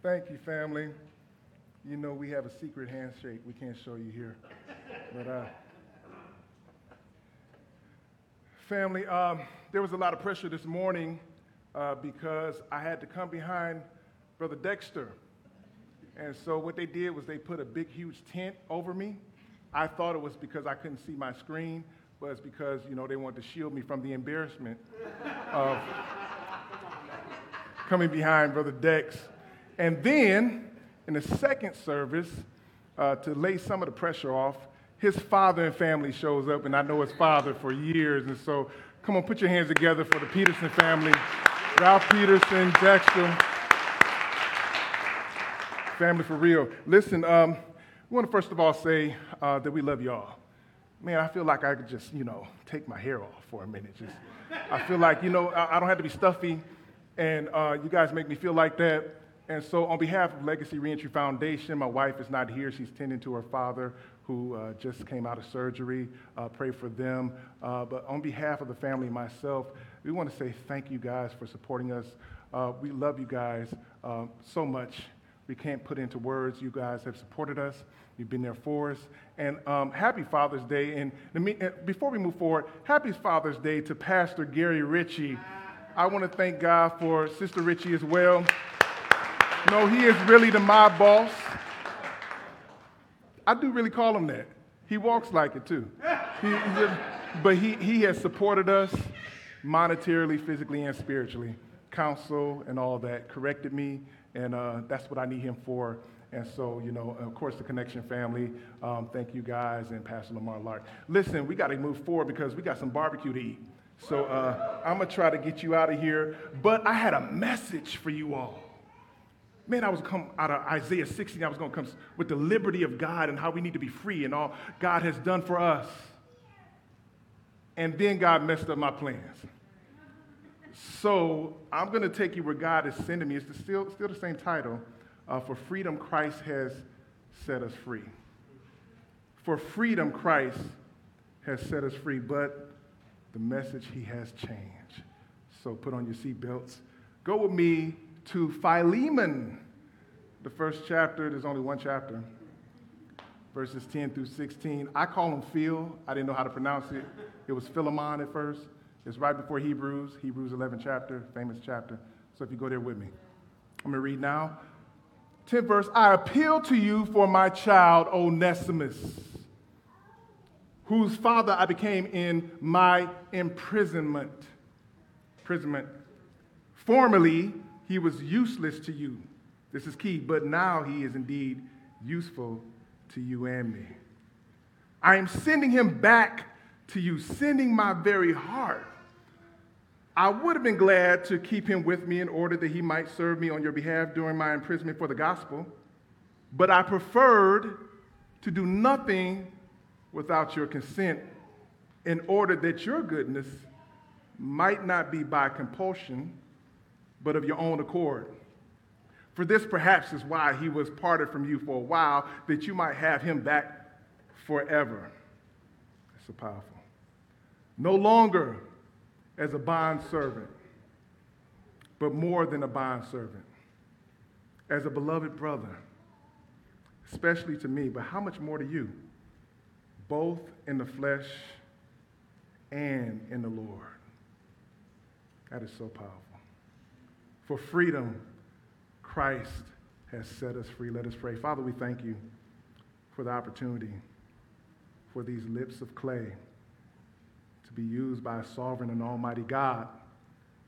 Thank you, family. You know we have a secret handshake we can't show you here. But, uh, family, um, there was a lot of pressure this morning uh, because I had to come behind Brother Dexter. And so what they did was they put a big, huge tent over me. I thought it was because I couldn't see my screen, but it's because, you know, they wanted to shield me from the embarrassment of coming behind Brother Dex. And then, in the second service, uh, to lay some of the pressure off, his father and family shows up, and I know his father for years. And so, come on, put your hands together for the Peterson family. Ralph Peterson, Dexter, family for real. Listen, um, we want to first of all say uh, that we love y'all. Man, I feel like I could just, you know, take my hair off for a minute. Just, I feel like, you know, I, I don't have to be stuffy, and uh, you guys make me feel like that. And so, on behalf of Legacy Reentry Foundation, my wife is not here. She's tending to her father who uh, just came out of surgery. Uh, pray for them. Uh, but on behalf of the family and myself, we want to say thank you guys for supporting us. Uh, we love you guys uh, so much. We can't put into words. You guys have supported us. You've been there for us. And um, happy Father's Day. And before we move forward, happy Father's Day to Pastor Gary Ritchie. I want to thank God for Sister Ritchie as well. No, he is really the my boss. I do really call him that. He walks like it too. He, but he, he has supported us monetarily, physically, and spiritually. Counsel and all that, corrected me, and uh, that's what I need him for. And so, you know, of course, the Connection family, um, thank you guys, and Pastor Lamar Lark. Listen, we got to move forward because we got some barbecue to eat. So uh, I'm going to try to get you out of here. But I had a message for you all man, I was come out of Isaiah 16. I was going to come with the liberty of God and how we need to be free and all God has done for us. And then God messed up my plans. So I'm going to take you where God is sending me. It's still, still the same title. Uh, for freedom, Christ has set us free. For freedom, Christ has set us free, but the message he has changed. So put on your seatbelts. Go with me to Philemon. The first chapter, there's only one chapter, verses 10 through 16. I call him Phil. I didn't know how to pronounce it. It was Philemon at first. It's right before Hebrews, Hebrews 11 chapter, famous chapter. So if you go there with me, I'm going to read now. 10th verse I appeal to you for my child, Onesimus, whose father I became in my imprisonment. Imprisonment. Formerly, he was useless to you. This is key, but now he is indeed useful to you and me. I am sending him back to you, sending my very heart. I would have been glad to keep him with me in order that he might serve me on your behalf during my imprisonment for the gospel, but I preferred to do nothing without your consent in order that your goodness might not be by compulsion but of your own accord. For this perhaps is why he was parted from you for a while, that you might have him back forever. That's so powerful. No longer as a bond servant, but more than a bond servant, as a beloved brother, especially to me, but how much more to you, both in the flesh and in the Lord. That is so powerful. For freedom, Christ has set us free. Let us pray. Father, we thank you for the opportunity for these lips of clay to be used by a sovereign and almighty God.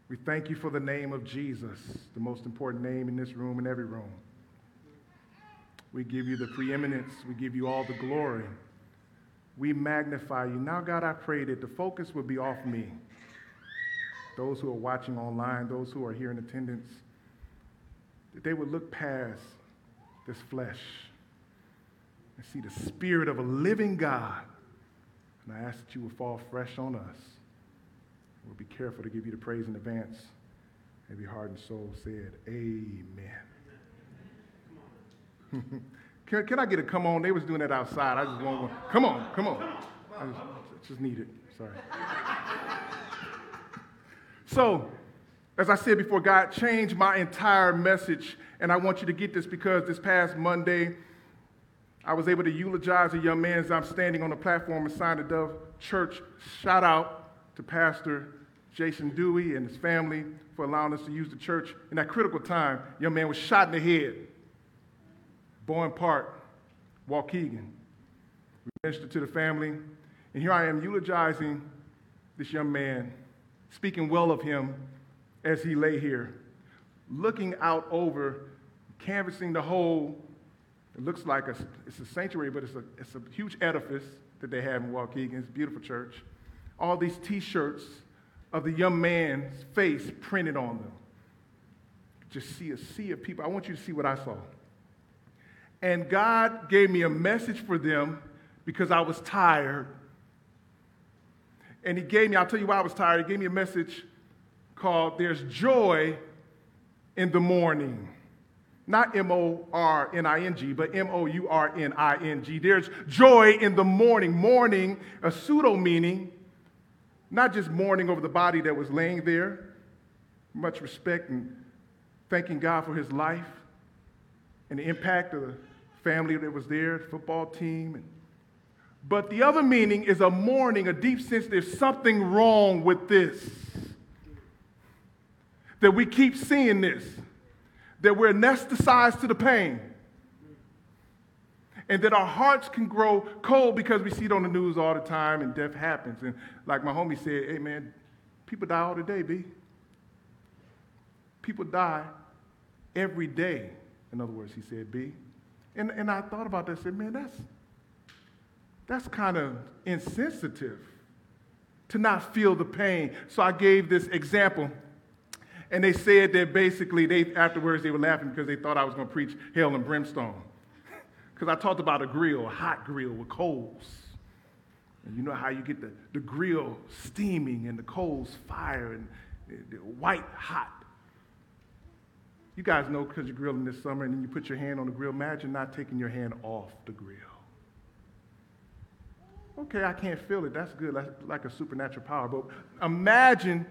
We thank you for the name of Jesus, the most important name in this room and every room. We give you the preeminence. We give you all the glory. We magnify you. Now, God, I pray that the focus would be off me those who are watching online, those who are here in attendance, that they would look past this flesh and see the spirit of a living God. And I ask that you would fall fresh on us. We'll be careful to give you the praise in advance. Every heart and soul said, Amen. can, can I get a come on? They was doing that outside. I just want one. Come on, come on. I just, just need it. Sorry. So, As I said before, God changed my entire message. And I want you to get this because this past Monday, I was able to eulogize a young man as I'm standing on the platform inside the Dove Church. Shout out to Pastor Jason Dewey and his family for allowing us to use the church in that critical time. Young man was shot in the head. Bowen Park, Waukegan. We ministered to the family, and here I am eulogizing this young man, speaking well of him as he lay here, looking out over, canvassing the whole. It looks like a, it's a sanctuary, but it's a, it's a huge edifice that they have in Waukegan. It's a beautiful church. All these T-shirts of the young man's face printed on them. Just see a sea of people. I want you to see what I saw. And God gave me a message for them because I was tired. And He gave me, I'll tell you why I was tired. He gave me a message called There's Joy in the Morning. Not M O R N I N G, but M O U R N I N G. There's joy in the morning. Morning, a pseudo meaning, not just mourning over the body that was laying there, much respect and thanking God for his life and the impact of the family that was there, football team. And, but the other meaning is a mourning, a deep sense there's something wrong with this. That we keep seeing this, that we're anesthetized to the pain, and that our hearts can grow cold because we see it on the news all the time and death happens. And like my homie said, hey man, people die all the day, B. People die every day. In other words, he said, B. And, and I thought about that. I said, man, that's, that's kind of insensitive to not feel the pain. So I gave this example. And they said that basically, they afterwards they were laughing because they thought I was going to preach hell and brimstone. Because I talked about a grill, a hot grill with coals. And you know how you get the, the grill steaming and the coals fire and the, white hot. You guys know because you're grilling this summer and then you put your hand on the grill. Imagine not taking your hand off the grill. Okay, I can't feel it. That's good. That's like a supernatural power. But imagine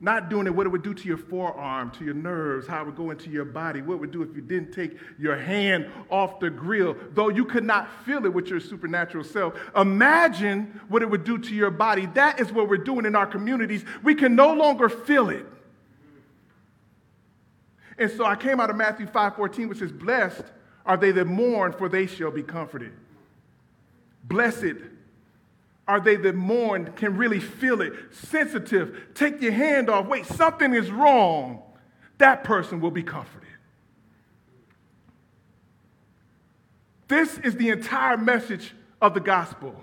not doing it, what it would do to your forearm, to your nerves, how it would go into your body, what it would do if you didn't take your hand off the grill, though you could not feel it with your supernatural self. Imagine what it would do to your body. That is what we're doing in our communities. We can no longer feel it. And so I came out of Matthew 5:14, which says, Blessed are they that mourn, for they shall be comforted. Blessed are they that mourn, can really feel it, sensitive. Take your hand off. Wait, something is wrong. That person will be comforted. This is the entire message of the gospel.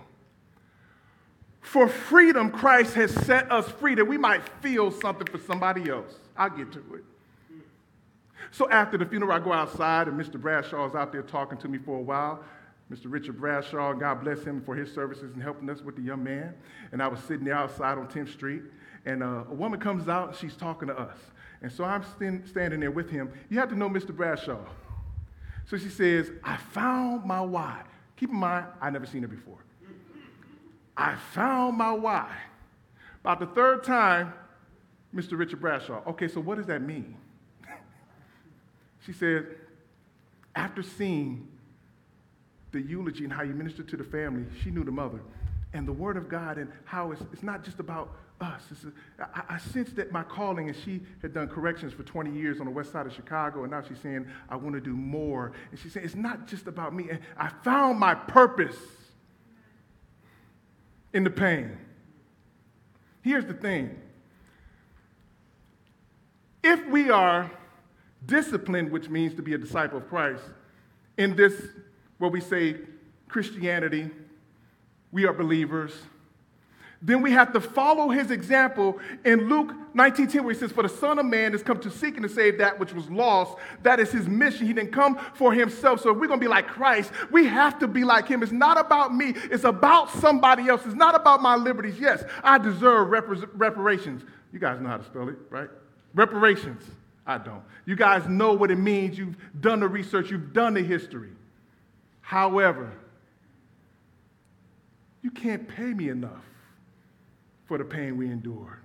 For freedom, Christ has set us free that we might feel something for somebody else. I'll get to it. So after the funeral, I go outside, and Mr. Bradshaw is out there talking to me for a while. Mr. Richard Bradshaw, God bless him for his services and helping us with the young man. And I was sitting there outside on 10th Street, and uh, a woman comes out, and she's talking to us. And so I'm st- standing there with him. You have to know Mr. Bradshaw. So she says, I found my why. Keep in mind, i never seen her before. I found my why. About the third time, Mr. Richard Bradshaw. Okay, so what does that mean? she said, after seeing the eulogy and how you ministered to the family, she knew the mother. And the word of God and how it's, it's not just about us. A, I, I sensed that my calling, and she had done corrections for 20 years on the west side of Chicago, and now she's saying, I want to do more. And she's saying, it's not just about me. And I found my purpose in the pain. Here's the thing if we are disciplined, which means to be a disciple of Christ, in this where we say Christianity, we are believers. Then we have to follow his example in Luke 19:10, where he says, For the Son of Man has come to seek and to save that which was lost. That is his mission. He didn't come for himself. So if we're gonna be like Christ, we have to be like him. It's not about me, it's about somebody else. It's not about my liberties. Yes, I deserve repar- reparations. You guys know how to spell it, right? Reparations. I don't. You guys know what it means. You've done the research, you've done the history. However, you can't pay me enough for the pain we endured.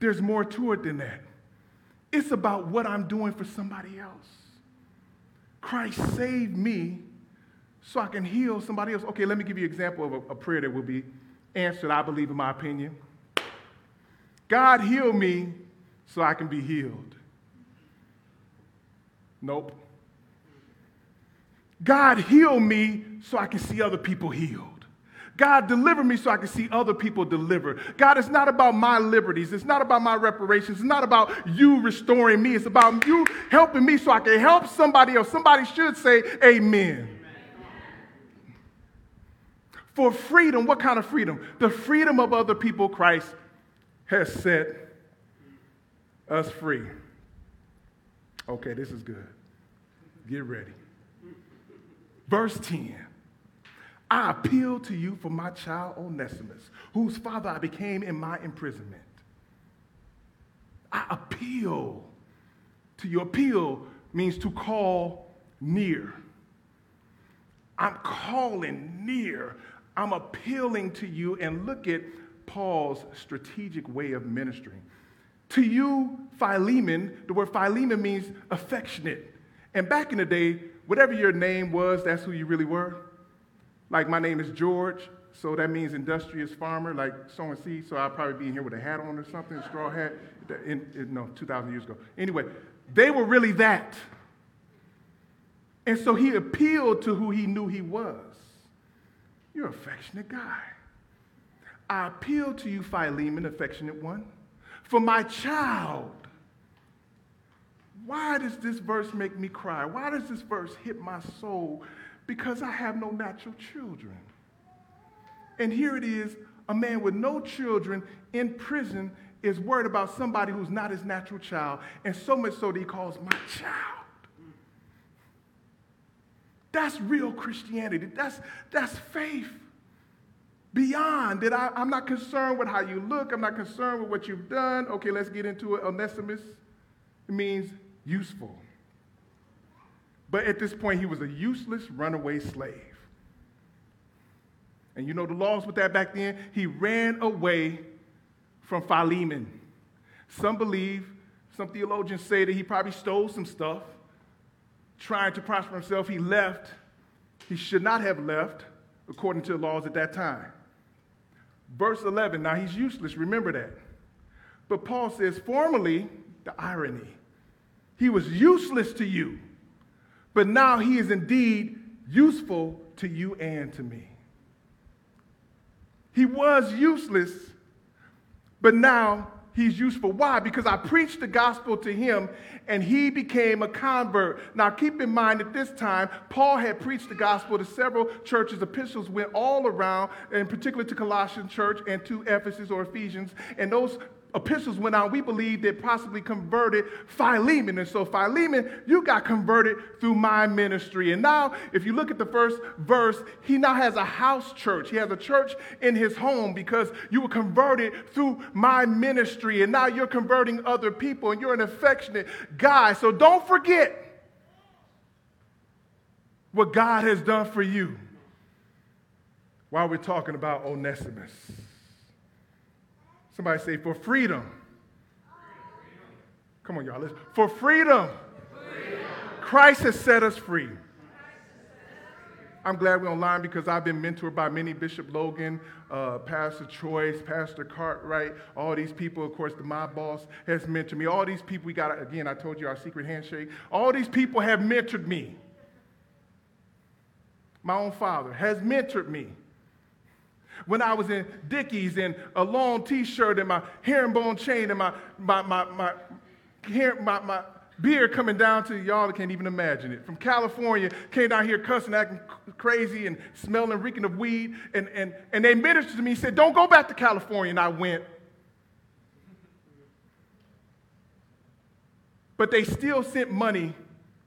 there's more to it than that. It's about what I'm doing for somebody else. Christ saved me so I can heal somebody else. Okay, let me give you an example of a, a prayer that will be answered, I believe, in my opinion. God heal me so I can be healed. Nope. God heal me so I can see other people healed. God, deliver me so I can see other people delivered. God, it's not about my liberties. It's not about my reparations. It's not about you restoring me. It's about you helping me so I can help somebody else. Somebody should say, Amen. For freedom, what kind of freedom? The freedom of other people, Christ has set us free. Okay, this is good. Get ready. Verse 10 I appeal to you for my child Onesimus, whose father I became in my imprisonment. I appeal to you. Appeal means to call near. I'm calling near. I'm appealing to you. And look at Paul's strategic way of ministering. To you, Philemon, the word Philemon means affectionate. And back in the day, whatever your name was, that's who you really were. Like my name is George, so that means industrious farmer, like sowing seeds. So I'll probably be in here with a hat on or something, a straw hat. In, in, no, 2,000 years ago. Anyway, they were really that. And so he appealed to who he knew he was. You're an affectionate guy. I appeal to you, Philemon, affectionate one, for my child. Why does this verse make me cry? Why does this verse hit my soul? Because I have no natural children. And here it is a man with no children in prison is worried about somebody who's not his natural child, and so much so that he calls my child. That's real Christianity. That's, that's faith. Beyond that, I, I'm not concerned with how you look. I'm not concerned with what you've done. Okay, let's get into it. Onesimus, means useful. But at this point, he was a useless runaway slave. And you know the laws with that back then? He ran away from Philemon. Some believe, some theologians say that he probably stole some stuff, trying to prosper himself. He left. He should not have left, according to the laws at that time. Verse 11, now he's useless, remember that. But Paul says, formerly, the irony, he was useless to you, but now he is indeed useful to you and to me. He was useless, but now he's useful. Why? Because I preached the gospel to him and he became a convert. Now, keep in mind at this time, Paul had preached the gospel to several churches. Epistles went all around, in particular to Colossian church and to Ephesus or Ephesians. And those epistles went out, we believe that possibly converted Philemon. And so, Philemon, you got converted through my ministry. And now, if you look at the first verse, he now has a house church. He has a church in his home because you were converted through my ministry. And now you're converting other people, and you're an affectionate guy. So, don't forget what God has done for you while we're talking about Onesimus. Somebody say, for freedom. Come on, y'all. Listen. For freedom. freedom. Christ has set us free. I'm glad we're online because I've been mentored by many Bishop Logan, uh, Pastor Choice, Pastor Cartwright, all these people. Of course, the mob boss has mentored me. All these people, we got, again, I told you our secret handshake. All these people have mentored me. My own father has mentored me when I was in Dickies and a long t-shirt and my herringbone chain and my, my, my, my, hair, my, my beard coming down to y'all can't even imagine it. From California, came down here cussing, acting crazy and smelling, reeking of weed. And, and, and they ministered to me, said, don't go back to California. And I went. But they still sent money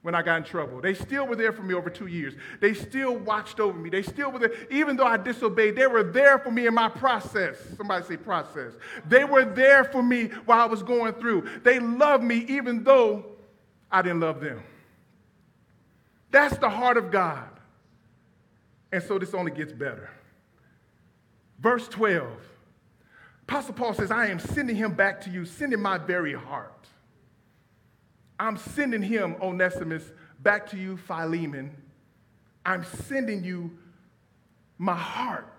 when I got in trouble. They still were there for me over two years. They still watched over me. They still were there. Even though I disobeyed, they were there for me in my process. Somebody say process. They were there for me while I was going through. They loved me even though I didn't love them. That's the heart of God. And so this only gets better. Verse 12 Apostle Paul says, I am sending him back to you, sending my very heart. I'm sending him, Onesimus, back to you, Philemon. I'm sending you my heart.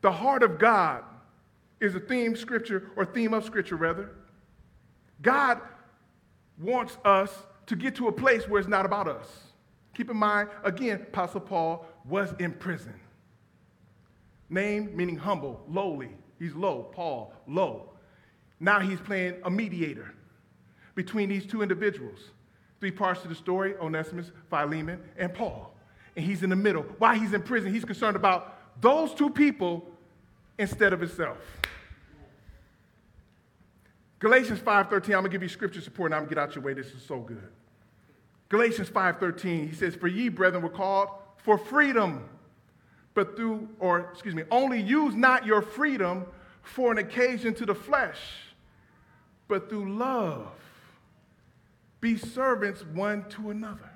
The heart of God is a theme scripture or theme of scripture rather. God wants us to get to a place where it's not about us. Keep in mind, again, Apostle Paul was in prison. Name meaning humble, lowly. He's low, Paul, low. Now he's playing a mediator between these two individuals. Three parts to the story Onesimus, Philemon, and Paul. And he's in the middle. While he's in prison, he's concerned about those two people instead of himself. Galatians 5:13, I'm gonna give you scripture support and I'm gonna get out your way. This is so good. Galatians 5:13, he says, For ye, brethren, were called for freedom, but through, or excuse me, only use not your freedom for an occasion to the flesh, but through love. Be servants one to another.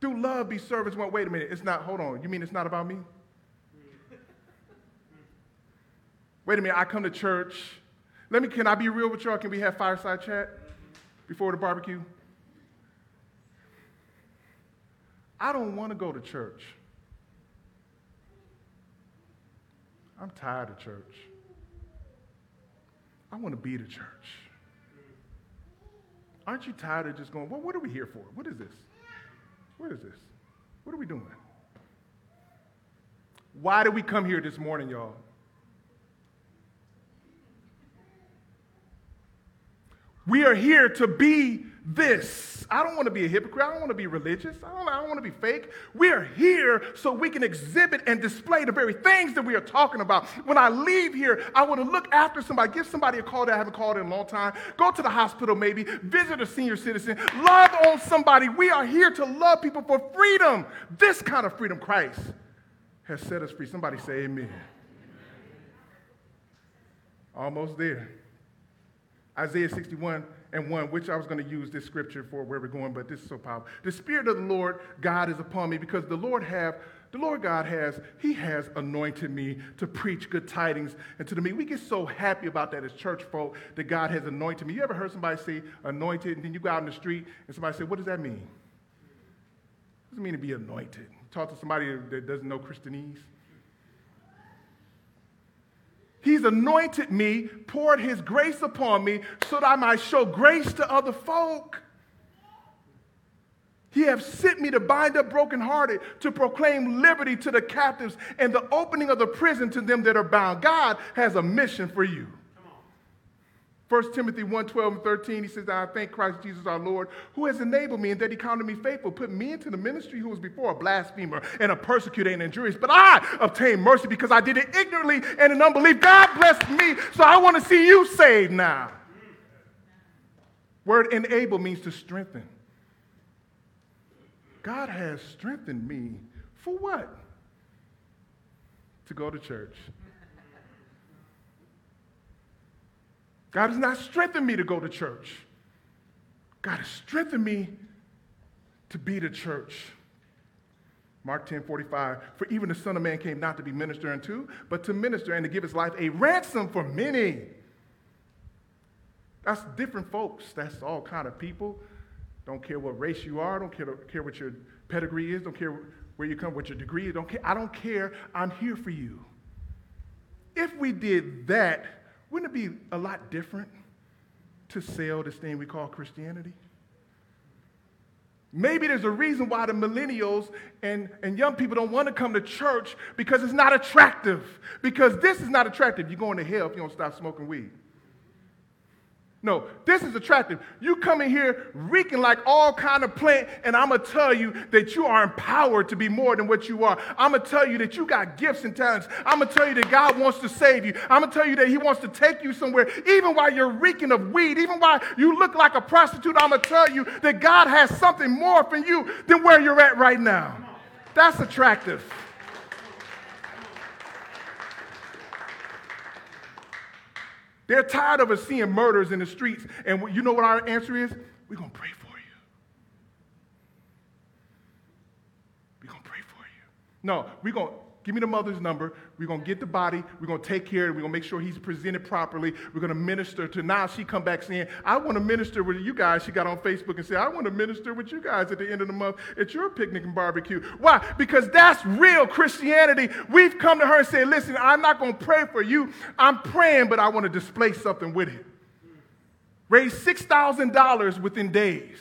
Through love, be servants one. Wait a minute, it's not, hold on. You mean it's not about me? Wait a minute, I come to church. Let me, can I be real with y'all? Can we have fireside chat before the barbecue? I don't want to go to church. I'm tired of church. I want to be the church. Aren't you tired of just going, well, what are we here for? What is this? What is this? What are we doing? Why did we come here this morning, y'all? We are here to be this. I don't want to be a hypocrite. I don't want to be religious. I don't, I don't want to be fake. We are here so we can exhibit and display the very things that we are talking about. When I leave here, I want to look after somebody, give somebody a call that I haven't called in a long time, go to the hospital maybe, visit a senior citizen, love on somebody. We are here to love people for freedom. This kind of freedom Christ has set us free. Somebody say amen. Almost there. Isaiah 61 and 1, which I was going to use this scripture for where we're going, but this is so powerful. The Spirit of the Lord God is upon me because the Lord have the Lord God has, He has anointed me to preach good tidings and to the meek. We get so happy about that as church folk that God has anointed me. You ever heard somebody say anointed, and then you go out in the street and somebody say, What does that mean? What does it mean to be anointed? Talk to somebody that doesn't know Christianese. He's anointed me, poured his grace upon me so that I might show grace to other folk. He has sent me to bind up brokenhearted, to proclaim liberty to the captives, and the opening of the prison to them that are bound. God has a mission for you. 1 Timothy 1 12 and 13, he says, I thank Christ Jesus our Lord, who has enabled me and that he counted me faithful, put me into the ministry who was before a blasphemer and a persecutor and injurious. But I obtained mercy because I did it ignorantly and in unbelief. God blessed me, so I want to see you saved now. Word enable means to strengthen. God has strengthened me for what? To go to church. God has not strengthened me to go to church. God has strengthened me to be the church. Mark 10 45, for even the Son of Man came not to be ministered unto, but to minister and to give his life a ransom for many. That's different folks. That's all kind of people. Don't care what race you are, don't care, don't care what your pedigree is, don't care where you come, what your degree is, don't care. I don't care. I'm here for you. If we did that, wouldn't it be a lot different to sell this thing we call Christianity? Maybe there's a reason why the millennials and, and young people don't want to come to church because it's not attractive. Because this is not attractive. You're going to hell if you don't stop smoking weed. No, this is attractive. You come in here reeking like all kind of plant, and I'm gonna tell you that you are empowered to be more than what you are. I'm gonna tell you that you got gifts and talents. I'm gonna tell you that God wants to save you. I'm gonna tell you that He wants to take you somewhere, even while you're reeking of weed, even while you look like a prostitute. I'm gonna tell you that God has something more for you than where you're at right now. That's attractive. They're tired of us seeing murders in the streets. And you know what our answer is? We're going to pray for you. We're going to pray for you. No, we're going Give me the mother's number. We're going to get the body. We're going to take care of it. We're going to make sure he's presented properly. We're going to minister to. Now she come back saying, I want to minister with you guys. She got on Facebook and said, I want to minister with you guys at the end of the month at your picnic and barbecue. Why? Because that's real Christianity. We've come to her and said, listen, I'm not going to pray for you. I'm praying, but I want to display something with it. Raise $6,000 within days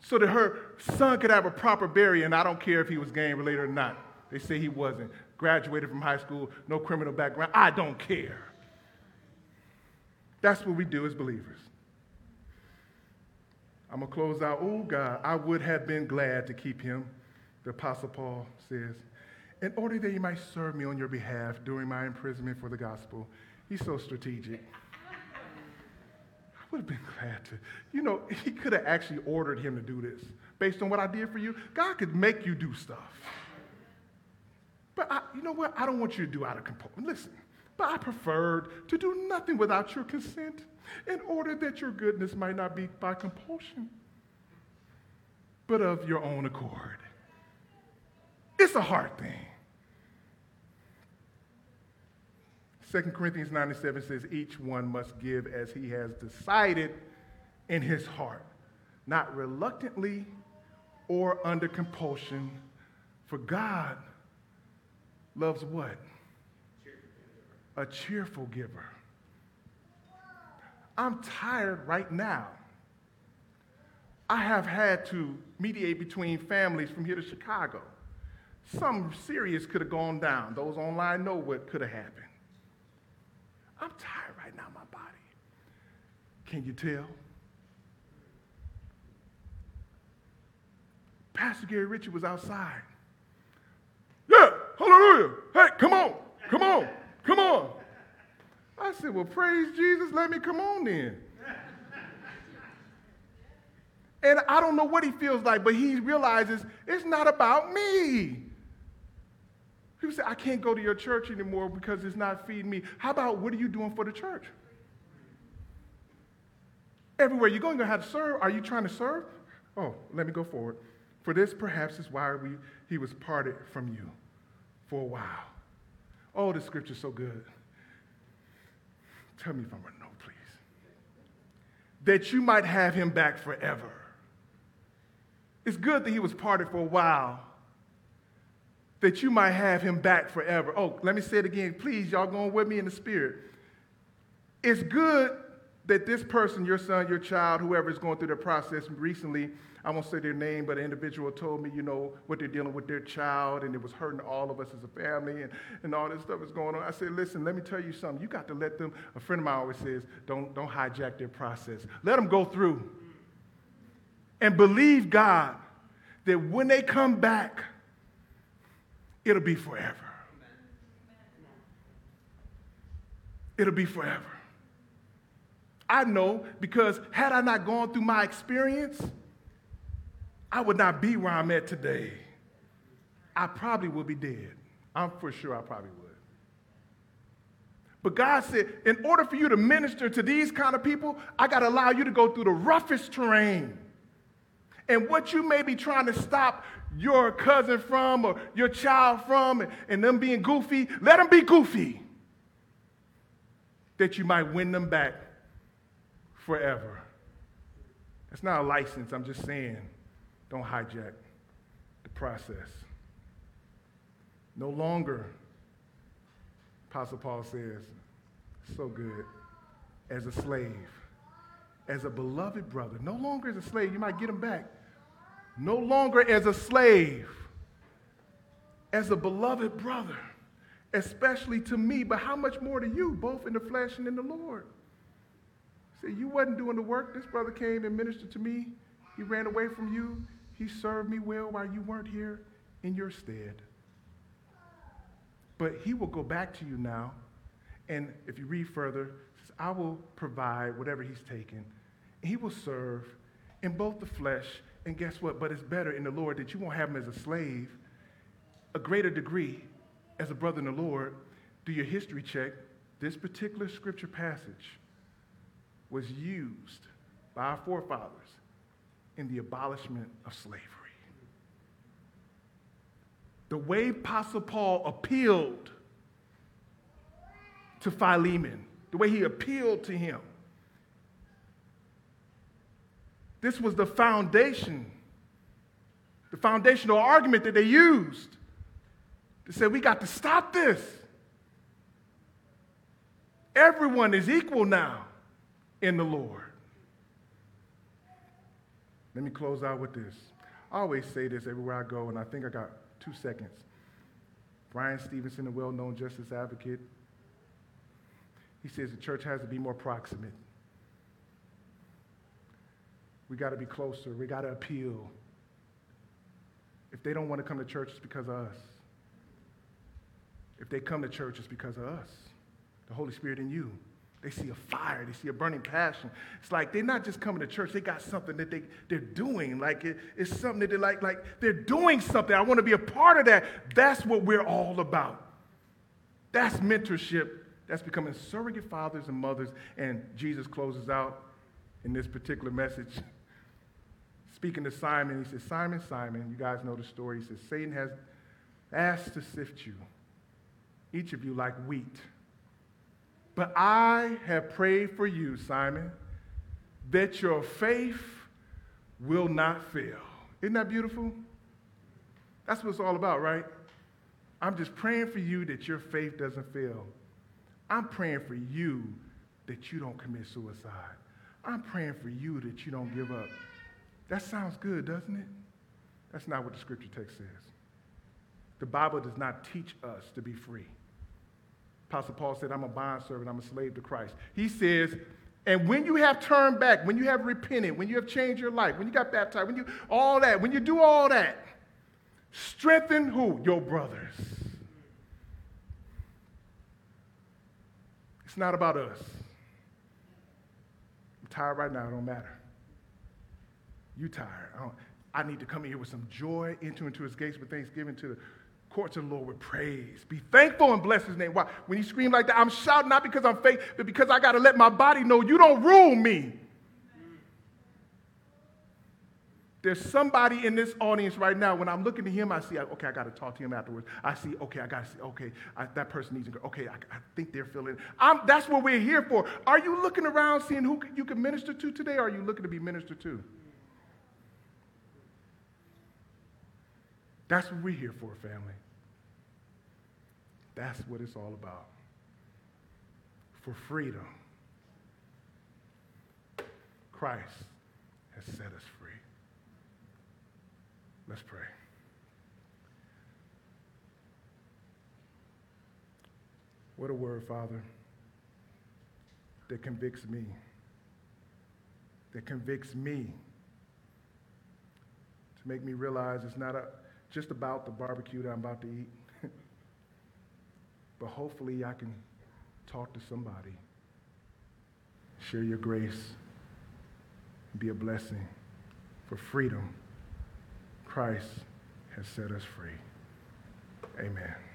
so that her son could have a proper burial. And I don't care if he was gang related or not. They say he wasn't. Graduated from high school, no criminal background. I don't care. That's what we do as believers. I'm going to close out. Oh, God, I would have been glad to keep him, the Apostle Paul says, in order that he might serve me on your behalf during my imprisonment for the gospel. He's so strategic. I would have been glad to. You know, he could have actually ordered him to do this. Based on what I did for you, God could make you do stuff. But I, you know what? I don't want you to do out of compulsion. Listen, but I preferred to do nothing without your consent in order that your goodness might not be by compulsion, but of your own accord. It's a hard thing. 2 Corinthians 97 says, Each one must give as he has decided in his heart, not reluctantly or under compulsion, for God loves what? A cheerful giver. I'm tired right now. I have had to mediate between families from here to Chicago. Something serious could have gone down. Those online know what could have happened. I'm tired right now, my body. Can you tell? Pastor Gary Ritchie was outside. Hallelujah. Hey, come on, come on, come on. I said, Well, praise Jesus, let me come on then. And I don't know what he feels like, but he realizes it's not about me. People say, I can't go to your church anymore because it's not feeding me. How about what are you doing for the church? Everywhere you're going, you're going to have to serve. Are you trying to serve? Oh, let me go forward. For this perhaps is why we, he was parted from you for a while. Oh, the scripture's so good. Tell me if I'm right. No, please. That you might have him back forever. It's good that he was parted for a while, that you might have him back forever. Oh, let me say it again. Please, y'all going with me in the spirit. It's good that this person, your son, your child, whoever is going through the process recently, I won't say their name, but an individual told me, you know, what they're dealing with their child, and it was hurting all of us as a family, and, and all this stuff is going on. I said, listen, let me tell you something. You got to let them, a friend of mine always says, don't, don't hijack their process. Let them go through. And believe God that when they come back, it'll be forever. It'll be forever. I know because had I not gone through my experience, I would not be where I'm at today. I probably would be dead. I'm for sure I probably would. But God said, in order for you to minister to these kind of people, I got to allow you to go through the roughest terrain. And what you may be trying to stop your cousin from or your child from and, and them being goofy, let them be goofy. That you might win them back forever. That's not a license, I'm just saying. Don't hijack the process. No longer, Apostle Paul says, so good, as a slave, as a beloved brother. No longer as a slave, you might get him back. No longer as a slave, as a beloved brother, especially to me, but how much more to you, both in the flesh and in the Lord. See, you wasn't doing the work. This brother came and ministered to me. He ran away from you. He served me well while you weren't here in your stead. But he will go back to you now. And if you read further, says, I will provide whatever he's taken. He will serve in both the flesh and guess what? But it's better in the Lord that you won't have him as a slave, a greater degree as a brother in the Lord. Do your history check. This particular scripture passage was used by our forefathers in the abolishment of slavery. the way Apostle Paul appealed to Philemon, the way he appealed to him. This was the foundation, the foundational argument that they used to say, we got to stop this. Everyone is equal now in the Lord. Let me close out with this. I always say this everywhere I go, and I think I got two seconds. Bryan Stevenson, a well known justice advocate, he says the church has to be more proximate. We got to be closer. We got to appeal. If they don't want to come to church, it's because of us. If they come to church, it's because of us, the Holy Spirit in you. They see a fire, they see a burning passion. It's like they're not just coming to church, they got something that they, they're doing. Like it, it's something that they're like, like they're doing something. I want to be a part of that. That's what we're all about. That's mentorship. That's becoming surrogate fathers and mothers. And Jesus closes out in this particular message. Speaking to Simon, he says, Simon, Simon, you guys know the story. He says, Satan has asked to sift you, each of you like wheat. But I have prayed for you, Simon, that your faith will not fail. Isn't that beautiful? That's what it's all about, right? I'm just praying for you that your faith doesn't fail. I'm praying for you that you don't commit suicide. I'm praying for you that you don't give up. That sounds good, doesn't it? That's not what the scripture text says. The Bible does not teach us to be free. Apostle Paul said, I'm a bondservant, I'm a slave to Christ. He says, and when you have turned back, when you have repented, when you have changed your life, when you got baptized, when you all that, when you do all that, strengthen who? Your brothers. It's not about us. I'm tired right now, it don't matter. You tired. I, I need to come in here with some joy, enter into his gates with thanksgiving to the courts of the Lord with praise. Be thankful and bless his name. Why? When you scream like that, I'm shouting not because I'm fake, but because I got to let my body know you don't rule me. There's somebody in this audience right now. When I'm looking at him, I see, okay, I got to talk to him afterwards. I see, okay, I got to see, okay, I, that person needs to go. Okay, I, I think they're feeling. I'm, that's what we're here for. Are you looking around seeing who you can minister to today, or are you looking to be ministered to? That's what we're here for, family. That's what it's all about. For freedom, Christ has set us free. Let's pray. What a word, Father, that convicts me, that convicts me to make me realize it's not a just about the barbecue that I'm about to eat. but hopefully I can talk to somebody, share your grace, be a blessing for freedom. Christ has set us free. Amen.